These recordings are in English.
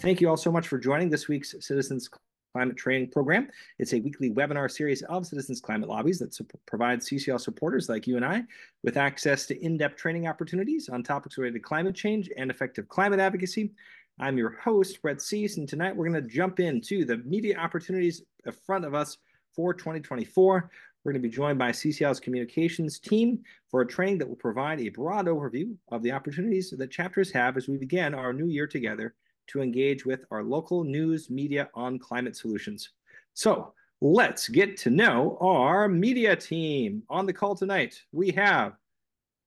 Thank you all so much for joining this week's Citizens Climate Training Program. It's a weekly webinar series of Citizens Climate Lobbies that provides CCL supporters like you and I with access to in-depth training opportunities on topics related to climate change and effective climate advocacy. I'm your host, Brett Cease, and tonight we're going to jump into the media opportunities in front of us for 2024. We're going to be joined by CCL's communications team for a training that will provide a broad overview of the opportunities that chapters have as we begin our new year together to engage with our local news media on climate solutions. So let's get to know our media team. On the call tonight, we have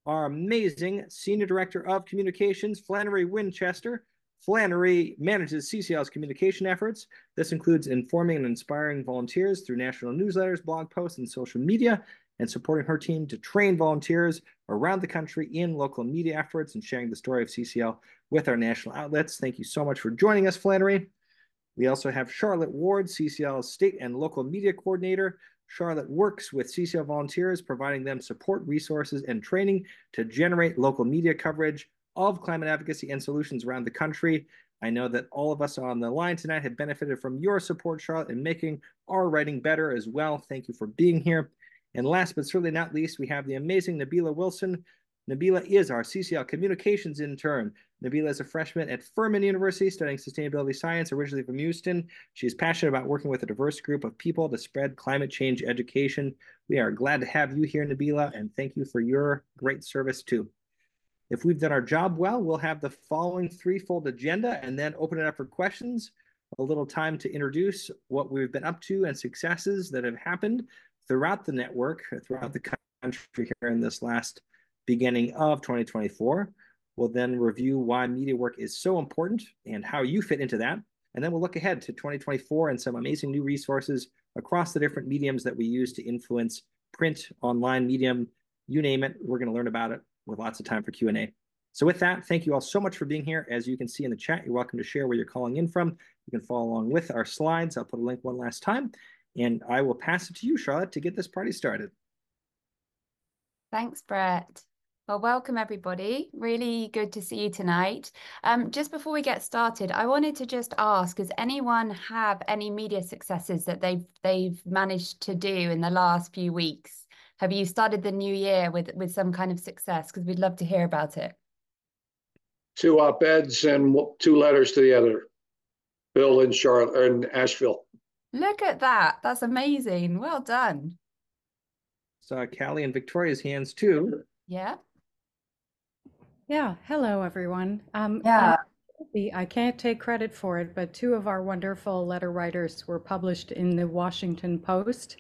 our amazing Senior Director of Communications, Flannery Winchester, Flannery manages CCL's communication efforts. This includes informing and inspiring volunteers through national newsletters, blog posts, and social media, and supporting her team to train volunteers around the country in local media efforts and sharing the story of CCL with our national outlets. Thank you so much for joining us, Flannery. We also have Charlotte Ward, CCL's state and local media coordinator. Charlotte works with CCL volunteers, providing them support, resources, and training to generate local media coverage of climate advocacy and solutions around the country. I know that all of us on the line tonight have benefited from your support, Charlotte, in making our writing better as well. Thank you for being here. And last but certainly not least, we have the amazing Nabila Wilson. Nabila is our CCL communications intern. Nabila is a freshman at Furman University studying sustainability science, originally from Houston. She is passionate about working with a diverse group of people to spread climate change education. We are glad to have you here, Nabila, and thank you for your great service too. If we've done our job well, we'll have the following threefold agenda and then open it up for questions. A little time to introduce what we've been up to and successes that have happened throughout the network, throughout the country here in this last beginning of 2024. We'll then review why media work is so important and how you fit into that. And then we'll look ahead to 2024 and some amazing new resources across the different mediums that we use to influence print, online, medium, you name it. We're going to learn about it with lots of time for Q&A. So with that, thank you all so much for being here. As you can see in the chat, you're welcome to share where you're calling in from. You can follow along with our slides. I'll put a link one last time. And I will pass it to you, Charlotte, to get this party started. Thanks, Brett. Well, welcome everybody. Really good to see you tonight. Um, just before we get started, I wanted to just ask: Does anyone have any media successes that they've they've managed to do in the last few weeks? have you started the new year with with some kind of success? Because we'd love to hear about it. Two op-eds and two letters to the editor, Bill and Charlotte and Asheville. Look at that! That's amazing. Well done. Saw Callie and Victoria's hands too. Yeah. Yeah. Hello, everyone. Um, yeah. I can't take credit for it, but two of our wonderful letter writers were published in the Washington Post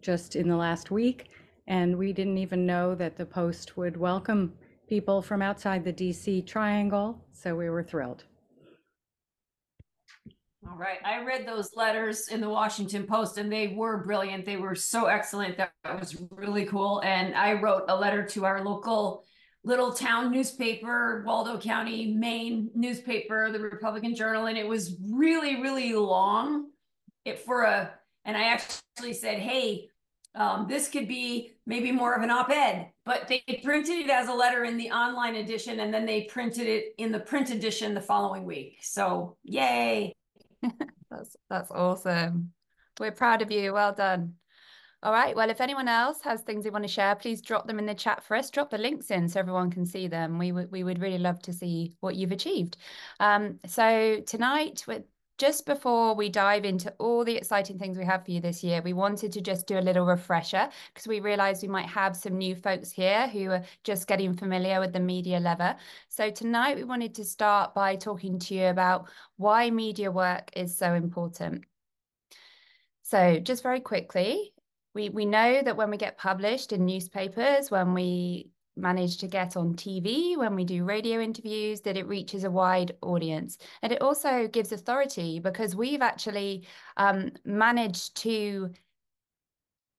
just in the last week. And we didn't even know that the Post would welcome people from outside the DC triangle. So we were thrilled. All right. I read those letters in the Washington Post and they were brilliant. They were so excellent. That was really cool. And I wrote a letter to our local little town newspaper, Waldo County, Maine newspaper, the Republican Journal. And it was really, really long it, for a, and I actually said, hey, um, this could be maybe more of an op-ed, but they printed it as a letter in the online edition and then they printed it in the print edition the following week. So yay. that's that's awesome. We're proud of you. Well done. All right. Well, if anyone else has things they want to share, please drop them in the chat for us. Drop the links in so everyone can see them. We would we would really love to see what you've achieved. Um, so tonight, with just before we dive into all the exciting things we have for you this year, we wanted to just do a little refresher because we realized we might have some new folks here who are just getting familiar with the media lever. So tonight we wanted to start by talking to you about why media work is so important. So just very quickly, we, we know that when we get published in newspapers, when we manage to get on TV, when we do radio interviews, that it reaches a wide audience. And it also gives authority because we've actually um, managed to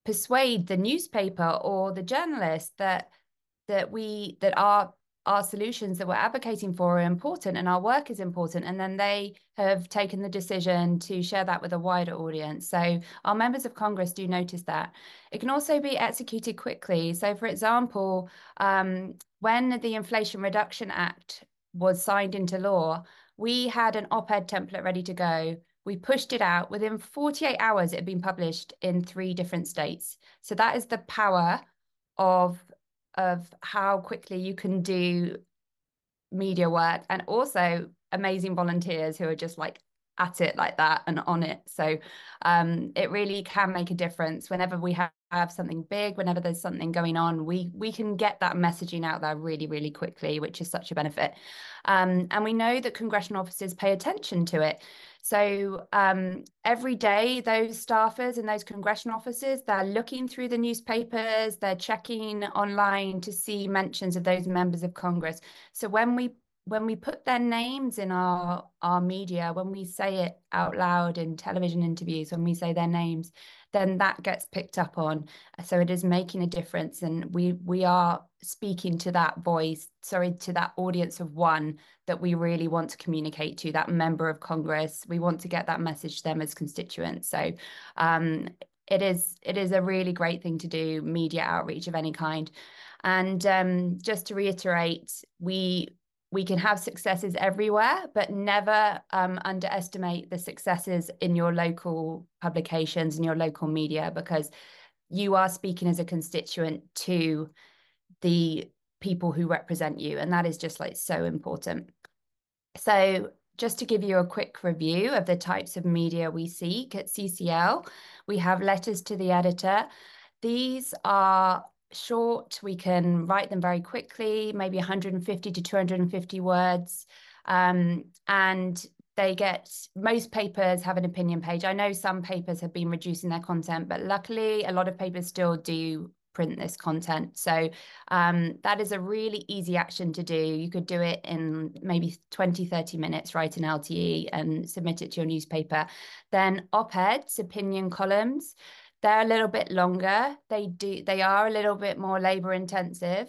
persuade the newspaper or the journalist that that we that our our solutions that we're advocating for are important and our work is important. And then they have taken the decision to share that with a wider audience. So our members of Congress do notice that. It can also be executed quickly. So for example, um, when the Inflation Reduction Act was signed into law, we had an op-ed template ready to go. We pushed it out within 48 hours. It had been published in three different states. So that is the power of of how quickly you can do media work and also amazing volunteers who are just like at it like that and on it. So um, it really can make a difference whenever we have, have something big, whenever there's something going on, we we can get that messaging out there really, really quickly, which is such a benefit. Um, and we know that congressional officers pay attention to it. So um, every day, those staffers in those congressional offices, they're looking through the newspapers, they're checking online to see mentions of those members of Congress. So when we when we put their names in our our media when we say it out loud in television interviews when we say their names then that gets picked up on. So it is making a difference and we we are speaking to that voice sorry to that audience of one that we really want to communicate to that member of congress. We want to get that message to them as constituents. So um, it is it is a really great thing to do media outreach of any kind. And um, just to reiterate we we can have successes everywhere, but never um, underestimate the successes in your local publications and your local media because you are speaking as a constituent to the people who represent you. And that is just like so important. So, just to give you a quick review of the types of media we seek at CCL, we have letters to the editor. These are short. We can write them very quickly, maybe 150 to 250 words. Um, and they get most papers have an opinion page. I know some papers have been reducing their content, but luckily a lot of papers still do print this content. So um, that is a really easy action to do. You could do it in maybe 20, 30 minutes, write an LTE and submit it to your newspaper. Then op-eds, opinion columns. They're a little bit longer. They do they are a little bit more labor intensive.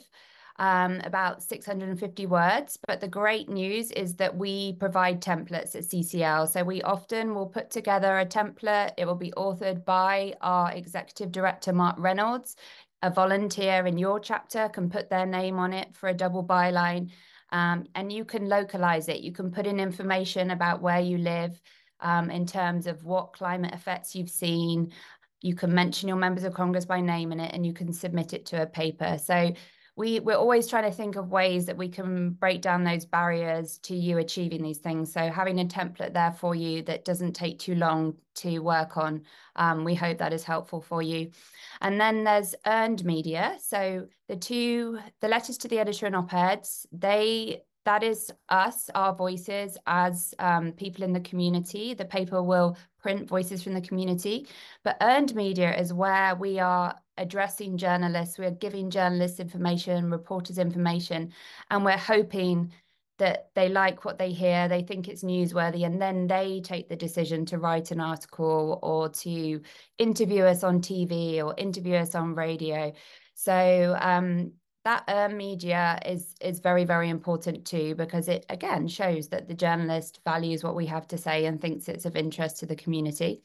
Um, about 650 words. But the great news is that we provide templates at CCL. So we often will put together a template. It will be authored by our executive director, Mark Reynolds. A volunteer in your chapter can put their name on it for a double byline. Um, and you can localize it. You can put in information about where you live um, in terms of what climate effects you've seen, you can mention your members of Congress by name in it and you can submit it to a paper. So we, we're always trying to think of ways that we can break down those barriers to you achieving these things. So having a template there for you that doesn't take too long to work on, um, we hope that is helpful for you. And then there's earned media. So the two, the letters to the editor and op-eds, they that is us, our voices as um, people in the community. The paper will print voices from the community, but earned media is where we are addressing journalists, we're giving journalists information, reporters information, and we're hoping that they like what they hear, they think it's newsworthy, and then they take the decision to write an article or to interview us on TV or interview us on radio. So um, that earned media is is very very important too because it again shows that the journalist values what we have to say and thinks it's of interest to the community.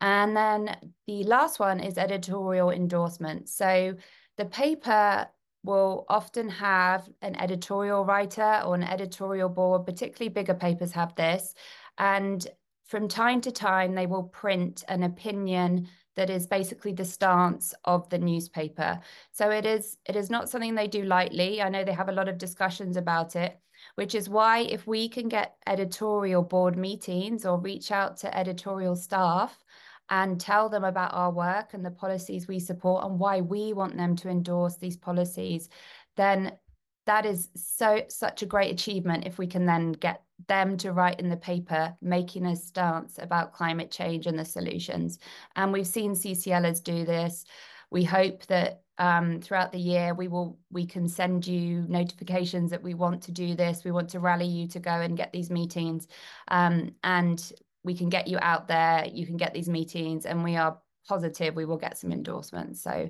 And then the last one is editorial endorsement so the paper will often have an editorial writer or an editorial board particularly bigger papers have this. And from time to time they will print an opinion that is basically the stance of the newspaper. So it is it is not something they do lightly. I know they have a lot of discussions about it, which is why if we can get editorial board meetings or reach out to editorial staff and tell them about our work and the policies we support and why we want them to endorse these policies, then that is so such a great achievement if we can then get them to write in the paper making a stance about climate change and the solutions. And we've seen cclers do this. We hope that um, throughout the year we will we can send you notifications that we want to do this. We want to rally you to go and get these meetings. Um, and we can get you out there. You can get these meetings and we are positive we will get some endorsements. So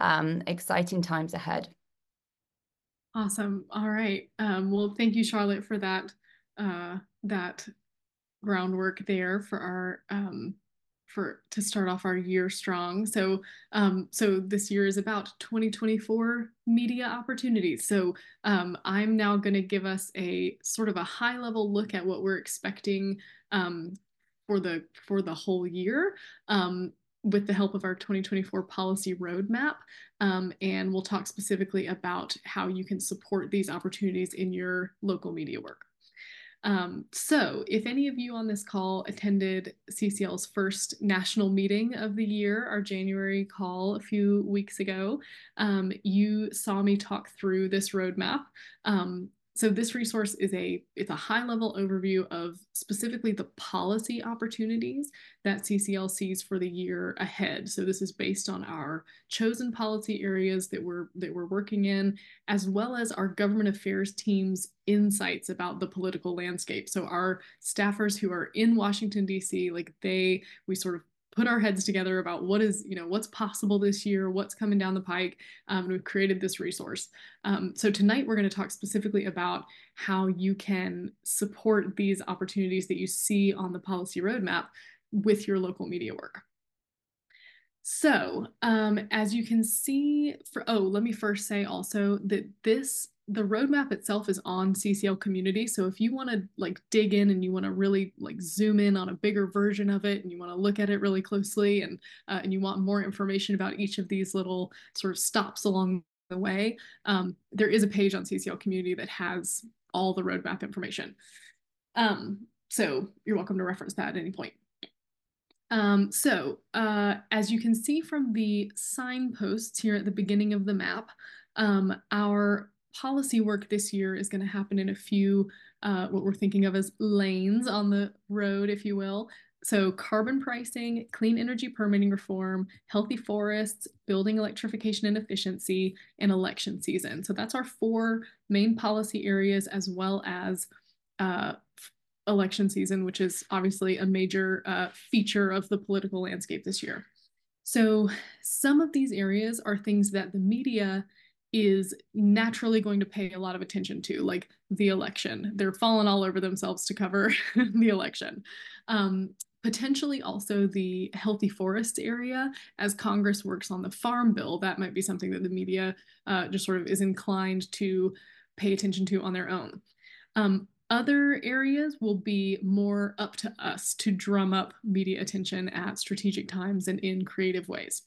um, exciting times ahead Awesome. All right. Um, well, thank you, Charlotte, for that uh, that groundwork there for our um, for to start off our year strong. So um, so this year is about 2024 media opportunities. So um, I'm now going to give us a sort of a high level look at what we're expecting um, for the for the whole year. Um, with the help of our 2024 policy roadmap. Um, and we'll talk specifically about how you can support these opportunities in your local media work. Um, so, if any of you on this call attended CCL's first national meeting of the year, our January call a few weeks ago, um, you saw me talk through this roadmap. Um, so this resource is a it's a high level overview of specifically the policy opportunities that CCL sees for the year ahead. So this is based on our chosen policy areas that we're that we're working in, as well as our government affairs team's insights about the political landscape. So our staffers who are in Washington D.C., like they we sort of put our heads together about what is you know what's possible this year what's coming down the pike um, and we've created this resource. Um, so tonight we're going to talk specifically about how you can support these opportunities that you see on the policy roadmap with your local media work so um, as you can see for oh let me first say also that this the roadmap itself is on CCL community. So if you want to like dig in and you want to really like zoom in on a bigger version of it and you want to look at it really closely and uh, and you want more information about each of these little sort of stops along the way, um, there is a page on CCL community that has all the roadmap information. Um, so you're welcome to reference that at any point. Um, so uh, as you can see from the signposts here at the beginning of the map, um, our policy work this year is going to happen in a few, uh, what we're thinking of as lanes on the road, if you will. So, carbon pricing, clean energy permitting reform, healthy forests, building electrification and efficiency, and election season. So, that's our four main policy areas, as well as uh, election season, which is obviously a major uh, feature of the political landscape this year. So, some of these areas are things that the media is naturally going to pay a lot of attention to, like the election. They're falling all over themselves to cover the election. Um, potentially also the healthy forests area as Congress works on the farm bill. That might be something that the media uh, just sort of is inclined to pay attention to on their own. Um, other areas will be more up to us to drum up media attention at strategic times and in creative ways.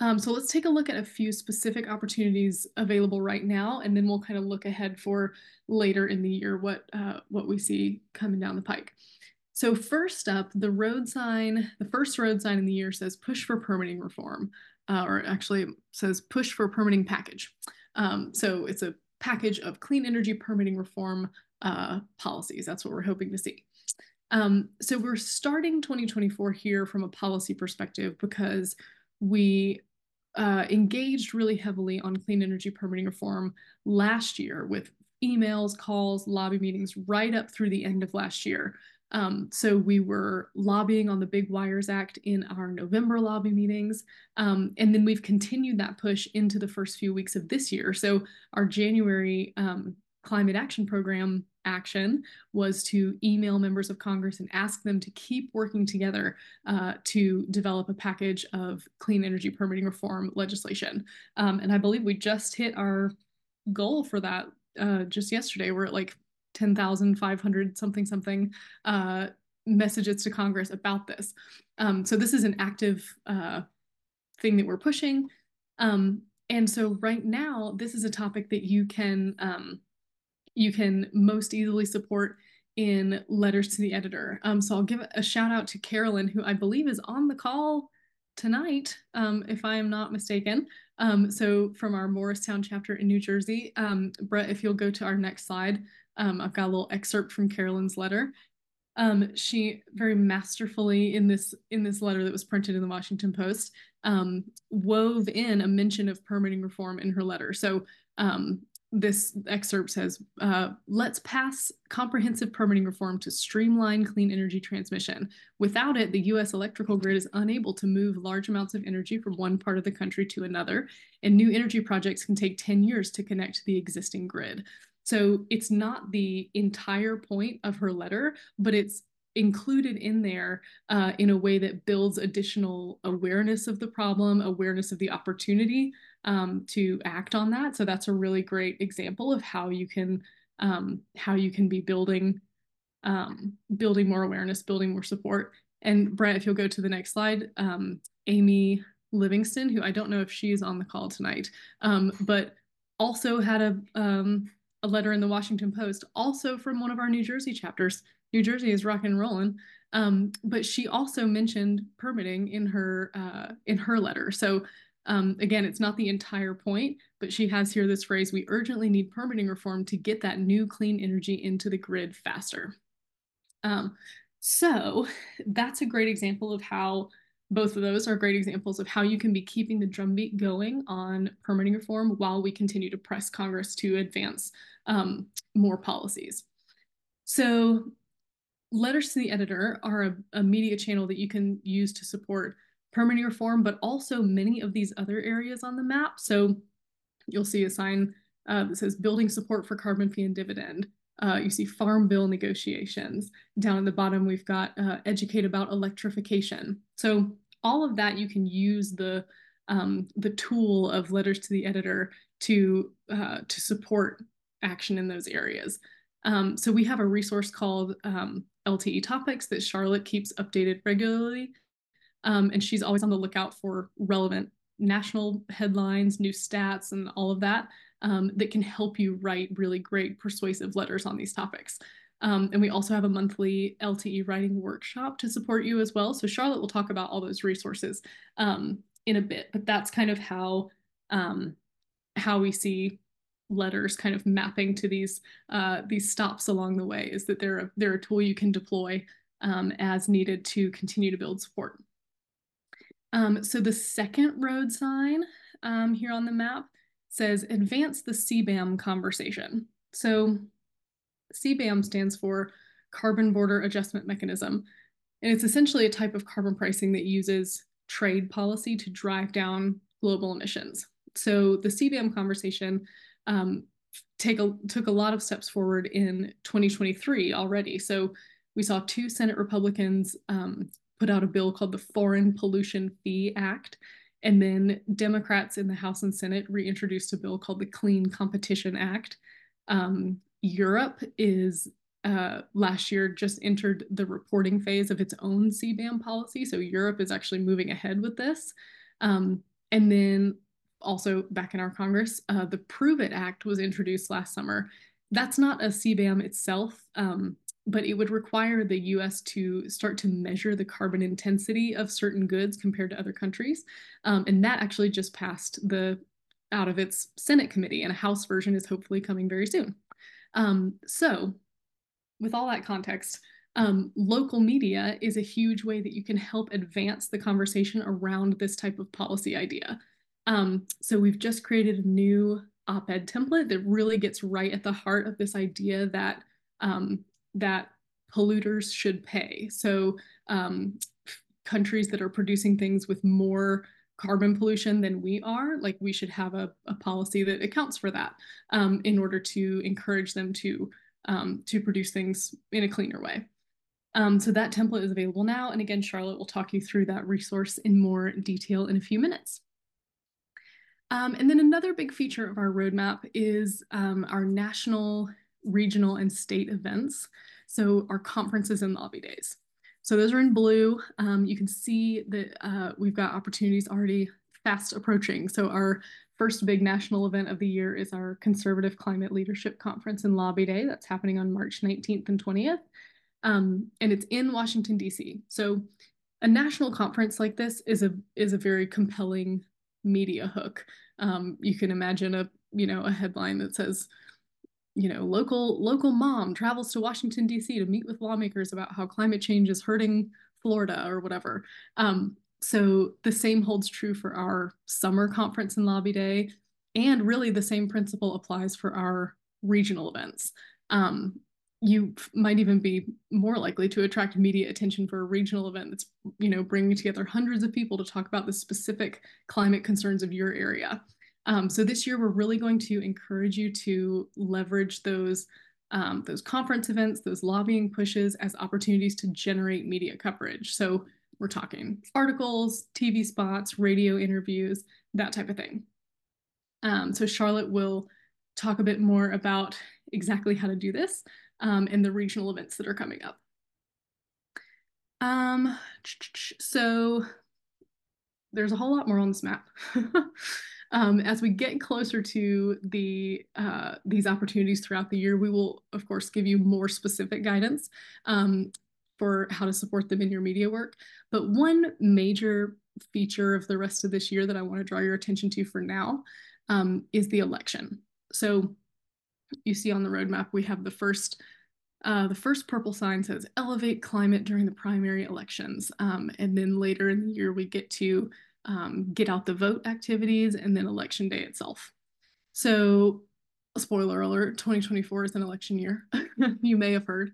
Um, so let's take a look at a few specific opportunities available right now, and then we'll kind of look ahead for later in the year what uh, what we see coming down the pike. So first up, the road sign, the first road sign in the year says push for permitting reform, uh, or actually says push for permitting package. Um, so it's a package of clean energy permitting reform uh, policies. That's what we're hoping to see. Um, so we're starting 2024 here from a policy perspective because we uh, engaged really heavily on clean energy permitting reform last year with emails, calls, lobby meetings right up through the end of last year. Um, so we were lobbying on the Big Wires Act in our November lobby meetings. Um, and then we've continued that push into the first few weeks of this year. So our January um, climate action program action was to email members of Congress and ask them to keep working together uh, to develop a package of clean energy permitting reform legislation. Um, and I believe we just hit our goal for that uh, just yesterday. We're at like 10,500 something something uh, messages to Congress about this. Um, so this is an active uh, thing that we're pushing. Um, and so right now, this is a topic that you can um, you can most easily support in letters to the editor. Um, so I'll give a shout out to Carolyn, who I believe is on the call tonight, um, if I am not mistaken. Um, so from our Morristown chapter in New Jersey, Brett, if you'll go to our next slide, um, I've got a little excerpt from Carolyn's letter. Um, she very masterfully in this in this letter that was printed in the Washington Post um, wove in a mention of permitting reform in her letter. So um, this excerpt says, uh, let's pass comprehensive permitting reform to streamline clean energy transmission. Without it, the US electrical grid is unable to move large amounts of energy from one part of the country to another, and new energy projects can take 10 years to connect the existing grid. So it's not the entire point of her letter, but it's included in there uh, in a way that builds additional awareness of the problem, awareness of the opportunity um, to act on that. So that's a really great example of how you can um, how you can be building um, building more awareness, building more support. And Brett, if you'll go to the next slide, um, Amy Livingston, who I don't know if she's on the call tonight, um, but also had a um, a letter in the Washington Post, also from one of our New Jersey chapters. New Jersey is rock and rolling, um, but she also mentioned permitting in her uh, in her letter. So um, again, it's not the entire point, but she has here this phrase: "We urgently need permitting reform to get that new clean energy into the grid faster." Um, so that's a great example of how both of those are great examples of how you can be keeping the drumbeat going on permitting reform while we continue to press Congress to advance um, more policies. So letters to the editor are a, a, media channel that you can use to support permitting reform, but also many of these other areas on the map. So you'll see a sign uh, that says building support for carbon fee and dividend. Uh, you see farm bill negotiations. Down at the bottom, we've got uh, educate about electrification. So all of that you can use the um, the tool of letters to the editor to uh, to support action in those areas. Um, so we have a resource called um, LTE Topics that Charlotte keeps updated regularly. Um, and she's always on the lookout for relevant national headlines, new stats, and all of that um, that can help you write really great persuasive letters on these topics. Um, and we also have a monthly LTE writing workshop to support you as well. So Charlotte will talk about all those resources um, in a bit, but that's kind of how um, how we see letters kind of mapping to these uh, these stops along the way is that they're a, they're a tool you can deploy um, as needed to continue to build support. Um, so the second road sign here on the map says advance the CBAM conversation. So CBAM stands for Carbon Border Adjustment Mechanism. And it's essentially a type of carbon pricing that uses trade policy to drive down global emissions. So the CBAM conversation um, take a, took a lot of steps forward in 2023 already. So we saw two Senate Republicans um, put out a bill called the Foreign Pollution Fee Act. And then Democrats in the House and Senate reintroduced a bill called the Clean Competition Act. Um, Europe is uh, last year just entered the reporting phase of its own CBAM policy. So Europe is actually moving ahead with this. Um, and then also back in our Congress, uh, the Prove It Act was introduced last summer. That's not a CBAM itself, um, but it would require the US to start to measure the carbon intensity of certain goods compared to other countries. Um, and that actually just passed the out of its Senate committee, and a House version is hopefully coming very soon. Um, so, with all that context, um, local media is a huge way that you can help advance the conversation around this type of policy idea. Um, so we've just created a new op-ed template that really gets right at the heart of this idea that um, that polluters should pay. So um, countries that are producing things with more carbon pollution than we are, like we should have a, a policy that accounts for that um, in order to encourage them to um, to produce things in a cleaner way. Um, so that template is available now. And again, Charlotte will talk you through that resource in more detail in a few minutes. Um, and then another big feature of our roadmap is um, our national, regional, and state events. So our conferences and lobby days. So those are in blue. Um, you can see that uh, we've got opportunities already fast approaching. So our first big national event of the year is our Conservative Climate Leadership Conference and Lobby Day. That's happening on March 19th and 20th. Um, and it's in Washington, D.C. So a national conference like this is a is a very compelling media hook. Um, you can imagine a you know a headline that says, you know, local local mom travels to Washington D.C. to meet with lawmakers about how climate change is hurting Florida or whatever. Um, so the same holds true for our summer conference and lobby day, and really the same principle applies for our regional events. Um, you might even be more likely to attract media attention for a regional event that's you know bringing together hundreds of people to talk about the specific climate concerns of your area um, so this year we're really going to encourage you to leverage those um, those conference events, those lobbying pushes as opportunities to generate media coverage. So we're talking articles, TV spots, radio interviews, that type of thing. Um, so Charlotte will talk a bit more about exactly how to do this um, and the regional events that are coming up. Um, so there's a whole lot more on this map. um, as we get closer to the uh, these opportunities throughout the year, we will of course give you more specific guidance um, for how to support them in your media work. But one major feature of the rest of this year that I want to draw your attention to for now um, is the election. So you see on the roadmap, we have the first uh, the first purple sign says elevate climate during the primary elections. Um, and then later in the year, we get to um, get out the vote activities and then election day itself. So, spoiler alert 2024 is an election year. you may have heard.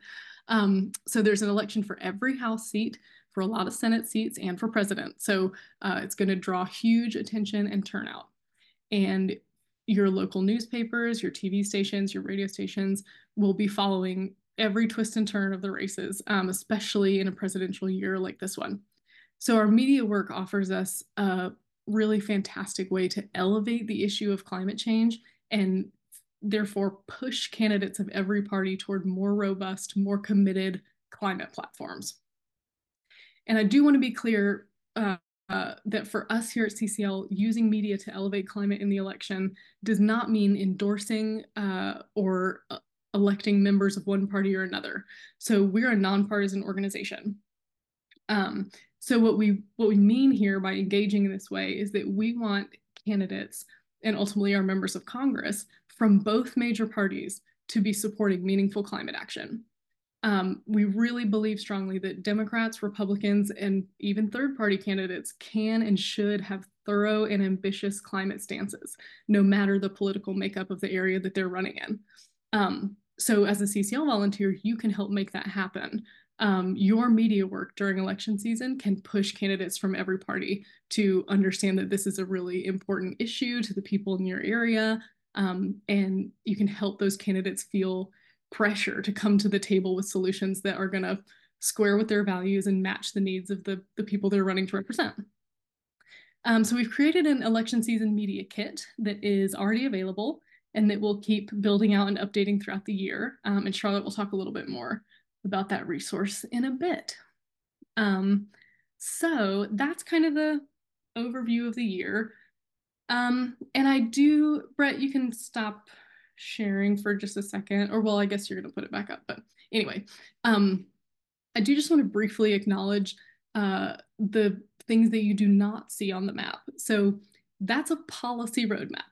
Um, so, there's an election for every House seat, for a lot of Senate seats, and for president. So, uh, it's going to draw huge attention and turnout. And your local newspapers, your TV stations, your radio stations will be following every twist and turn of the races, um, especially in a presidential year like this one. So, our media work offers us a really fantastic way to elevate the issue of climate change and therefore push candidates of every party toward more robust, more committed climate platforms. And I do want to be clear uh, uh, that for us here at CCL, using media to elevate climate in the election does not mean endorsing uh, or uh, electing members of one party or another. So we're a nonpartisan organization. Um, so what we what we mean here by engaging in this way is that we want candidates and ultimately our members of Congress from both major parties to be supporting meaningful climate action. Um, we really believe strongly that Democrats, Republicans, and even third party candidates can and should have thorough and ambitious climate stances, no matter the political makeup of the area that they're running in. Um, so, as a CCL volunteer, you can help make that happen. Um, your media work during election season can push candidates from every party to understand that this is a really important issue to the people in your area. Um, and you can help those candidates feel pressure to come to the table with solutions that are going to square with their values and match the needs of the, the people they're running to represent. Um, so we've created an election season media kit that is already available and that we'll keep building out and updating throughout the year. Um, and Charlotte will talk a little bit more about that resource in a bit. Um, so that's kind of the overview of the year. Um, and I do, Brett, you can stop sharing for just a second, or well, I guess you're going to put it back up. But anyway, um, I do just want to briefly acknowledge uh, the things that you do not see on the map. So that's a policy roadmap.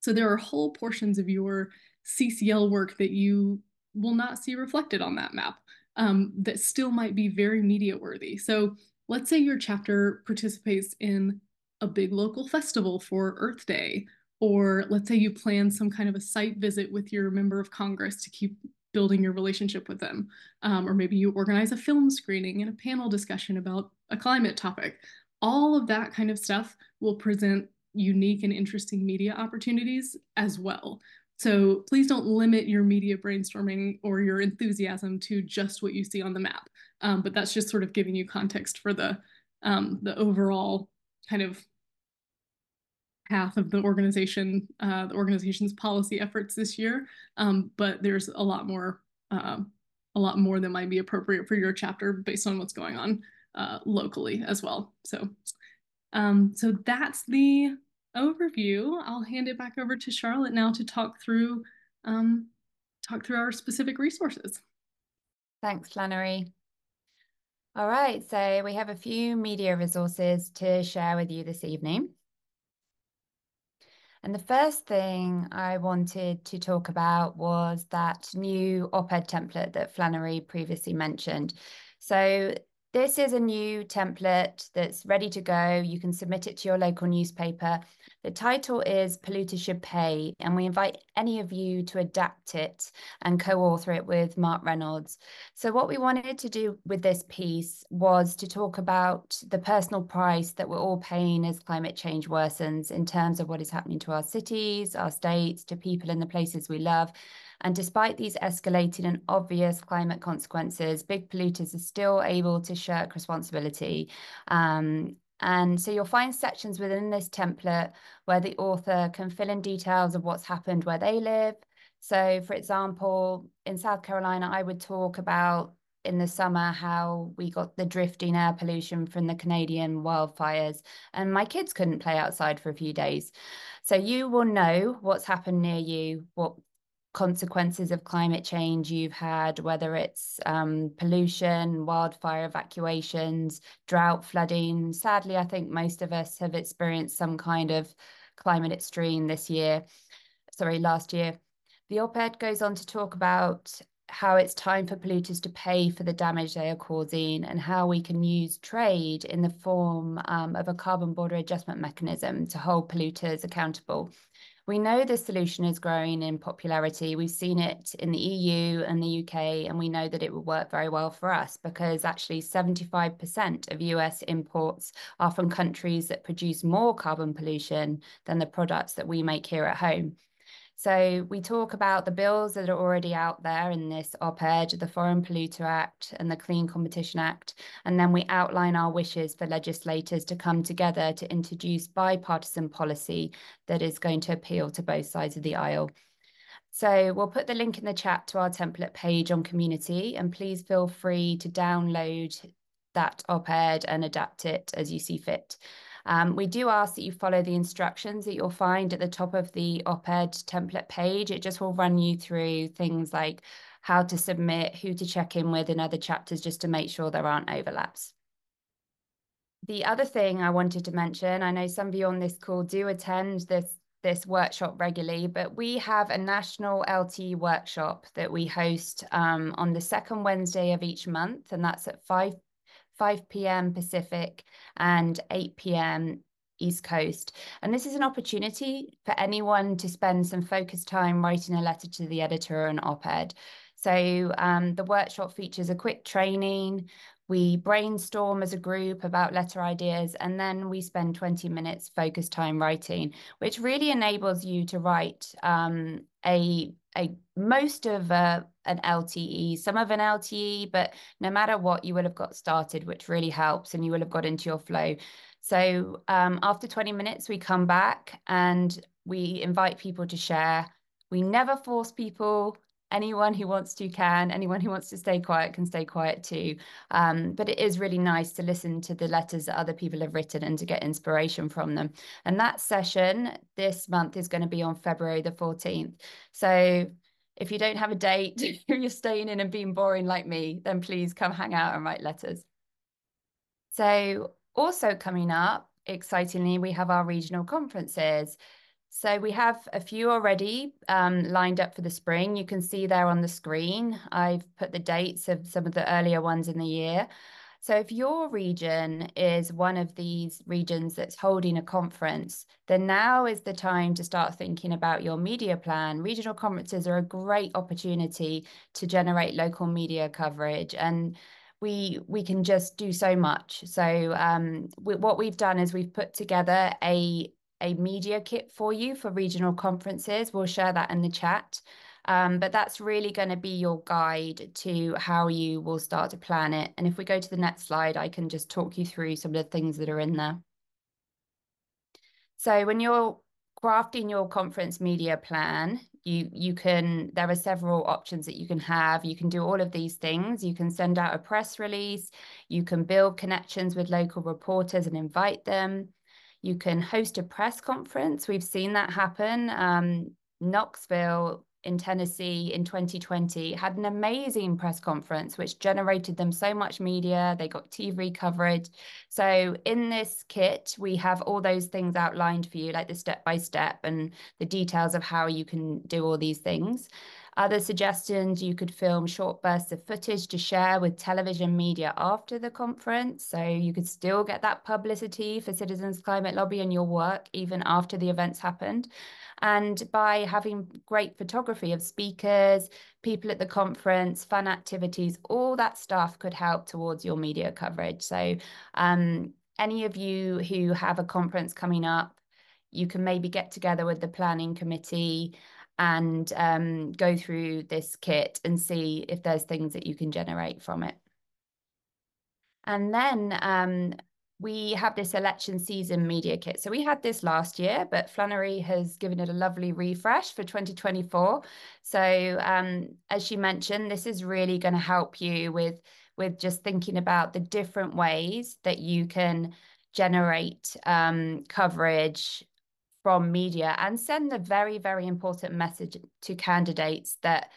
So there are whole portions of your CCL work that you will not see reflected on that map um, that still might be very media worthy. So let's say your chapter participates in a big local festival for Earth Day or let's say you plan some kind of a site visit with your member of Congress to keep building your relationship with them. Um, or maybe you organize a film screening and a panel discussion about a climate topic. All of that kind of stuff will present unique and interesting media opportunities as well. So please don't limit your media brainstorming or your enthusiasm to just what you see on the map. Um, but that's just sort of giving you context for the um, the overall kind of path of the organization, uh, the organization's policy efforts this year. Um, but there's a lot more, uh, a lot more that might be appropriate for your chapter based on what's going on uh, locally as well. So, um, so that's the overview. I'll hand it back over to Charlotte now to talk through, um, talk through our specific resources. Thanks, Flannery. All right, so we have a few media resources to share with you this evening. And the first thing I wanted to talk about was that new op-ed template that Flannery previously mentioned. So this is a new template that's ready to go. You can submit it to your local newspaper. The title is Polluters Should Pay, and we invite any of you to adapt it and co-author it with Mark Reynolds. So what we wanted to do with this piece was to talk about the personal price that we're all paying as climate change worsens in terms of what is happening to our cities, our states, to people in the places we love. And despite these escalating and obvious climate consequences, big polluters are still able to shirk responsibility. Um, and so you'll find sections within this template where the author can fill in details of what's happened where they live. So, for example, in South Carolina, I would talk about in the summer how we got the drifting air pollution from the Canadian wildfires, and my kids couldn't play outside for a few days. So, you will know what's happened near you, what consequences of climate change you've had, whether it's um, pollution, wildfire evacuations, drought, flooding. Sadly, I think most of us have experienced some kind of climate extreme this year, sorry, last year. The op-ed goes on to talk about how it's time for polluters to pay for the damage they are causing and how we can use trade in the form um, of a carbon border adjustment mechanism to hold polluters accountable. We know this solution is growing in popularity. We've seen it in the EU and the UK, and we know that it will work very well for us because actually 75% of US imports are from countries that produce more carbon pollution than the products that we make here at home. So we talk about the bills that are already out there in this op-ed, the Foreign Polluter Act and the Clean Competition Act, and then we outline our wishes for legislators to come together to introduce bipartisan policy that is going to appeal to both sides of the aisle. So we'll put the link in the chat to our template page on community and please feel free to download that op-ed and adapt it as you see fit. Um, we do ask that you follow the instructions that you'll find at the top of the op-ed template page. It just will run you through things like how to submit, who to check in with in other chapters, just to make sure there aren't overlaps. The other thing I wanted to mention, I know some of you on this call do attend this this workshop regularly, but we have a national LTE workshop that we host um, on the second Wednesday of each month, and that's at 5 5 p.m. Pacific and 8 p.m. East Coast. And this is an opportunity for anyone to spend some focused time writing a letter to the editor or an op-ed. So um, the workshop features a quick training. We brainstorm as a group about letter ideas, and then we spend 20 minutes focused time writing, which really enables you to write um, a a most of a, an LTE, some of an LTE, but no matter what, you will have got started, which really helps, and you will have got into your flow. So um, after 20 minutes, we come back and we invite people to share. We never force people. Anyone who wants to can. Anyone who wants to stay quiet can stay quiet too. Um, but it is really nice to listen to the letters that other people have written and to get inspiration from them. And that session this month is going to be on February the 14th. So if you don't have a date, if you're staying in and being boring like me, then please come hang out and write letters. So also coming up, excitingly, we have our regional conferences. So we have a few already um, lined up for the spring. You can see there on the screen. I've put the dates of some of the earlier ones in the year. So if your region is one of these regions that's holding a conference, then now is the time to start thinking about your media plan. Regional conferences are a great opportunity to generate local media coverage and we we can just do so much. So um, we, what we've done is we've put together a a media kit for you for regional conferences. We'll share that in the chat. Um, but that's really going to be your guide to how you will start to plan it. And if we go to the next slide, I can just talk you through some of the things that are in there. So when you're crafting your conference media plan, you you can there are several options that you can have. You can do all of these things. You can send out a press release. You can build connections with local reporters and invite them. You can host a press conference. We've seen that happen. Um, Knoxville in Tennessee in 2020 had an amazing press conference, which generated them so much media. They got TV coverage. So, in this kit, we have all those things outlined for you, like the step by step and the details of how you can do all these things. Other suggestions, you could film short bursts of footage to share with television media after the conference. So you could still get that publicity for Citizens Climate Lobby and your work even after the events happened. And by having great photography of speakers, people at the conference, fun activities, all that stuff could help towards your media coverage. So um, any of you who have a conference coming up, you can maybe get together with the planning committee and um, go through this kit and see if there's things that you can generate from it. And then um, we have this election season media kit. So we had this last year, but Flannery has given it a lovely refresh for 2024. So um, as she mentioned, this is really going to help you with, with just thinking about the different ways that you can generate um, coverage from media and send the very, very important message to candidates that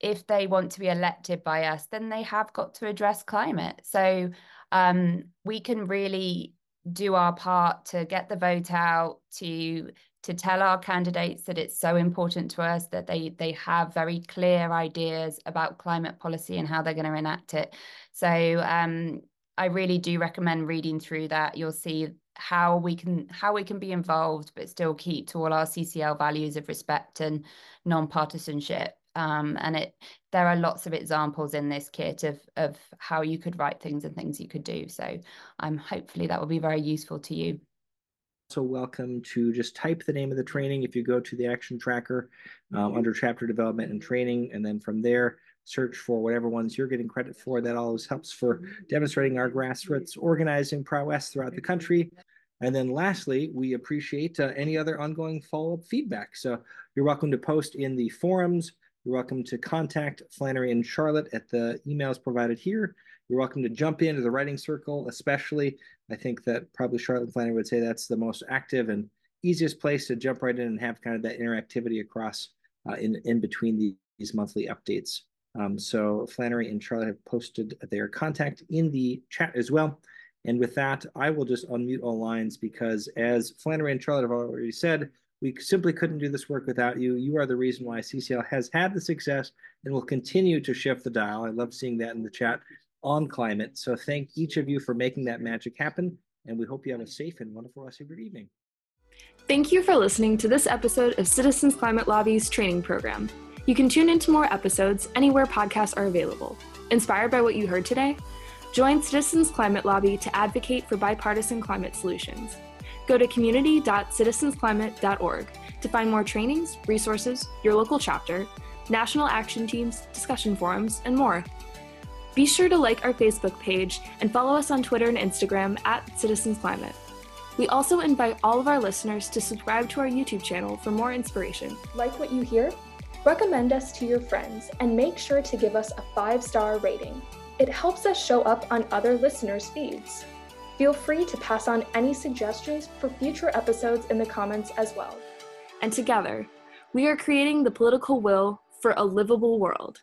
if they want to be elected by us, then they have got to address climate. So um, we can really do our part to get the vote out, to to tell our candidates that it's so important to us that they they have very clear ideas about climate policy and how they're going to enact it. So um, I really do recommend reading through that. You'll see how we can how we can be involved but still keep to all our CCL values of respect and non-partisanship. Um, and it there are lots of examples in this kit of of how you could write things and things you could do. So I'm um, hopefully that will be very useful to you. So welcome to just type the name of the training. If you go to the action tracker um, under chapter development and training and then from there search for whatever ones you're getting credit for. That always helps for demonstrating our grassroots organizing prowess throughout the country. And then lastly, we appreciate uh, any other ongoing follow-up feedback. So you're welcome to post in the forums. You're welcome to contact Flannery and Charlotte at the emails provided here. You're welcome to jump into the writing circle, especially. I think that probably Charlotte and Flannery would say that's the most active and easiest place to jump right in and have kind of that interactivity across uh, in, in between the, these monthly updates. Um, so Flannery and Charlotte have posted their contact in the chat as well. And with that, I will just unmute all lines because as Flannery and Charlotte have already said, we simply couldn't do this work without you. You are the reason why CCL has had the success and will continue to shift the dial. I love seeing that in the chat on climate. So thank each of you for making that magic happen. And we hope you have a safe and wonderful rest of your evening. Thank you for listening to this episode of Citizens Climate Lobby's training program. You can tune into more episodes anywhere podcasts are available. Inspired by what you heard today? Join Citizens Climate Lobby to advocate for bipartisan climate solutions. Go to community.citizensclimate.org to find more trainings, resources, your local chapter, national action teams, discussion forums, and more. Be sure to like our Facebook page and follow us on Twitter and Instagram at Citizens Climate. We also invite all of our listeners to subscribe to our YouTube channel for more inspiration. Like what you hear? Recommend us to your friends and make sure to give us a five star rating. It helps us show up on other listeners' feeds. Feel free to pass on any suggestions for future episodes in the comments as well. And together, we are creating the political will for a livable world.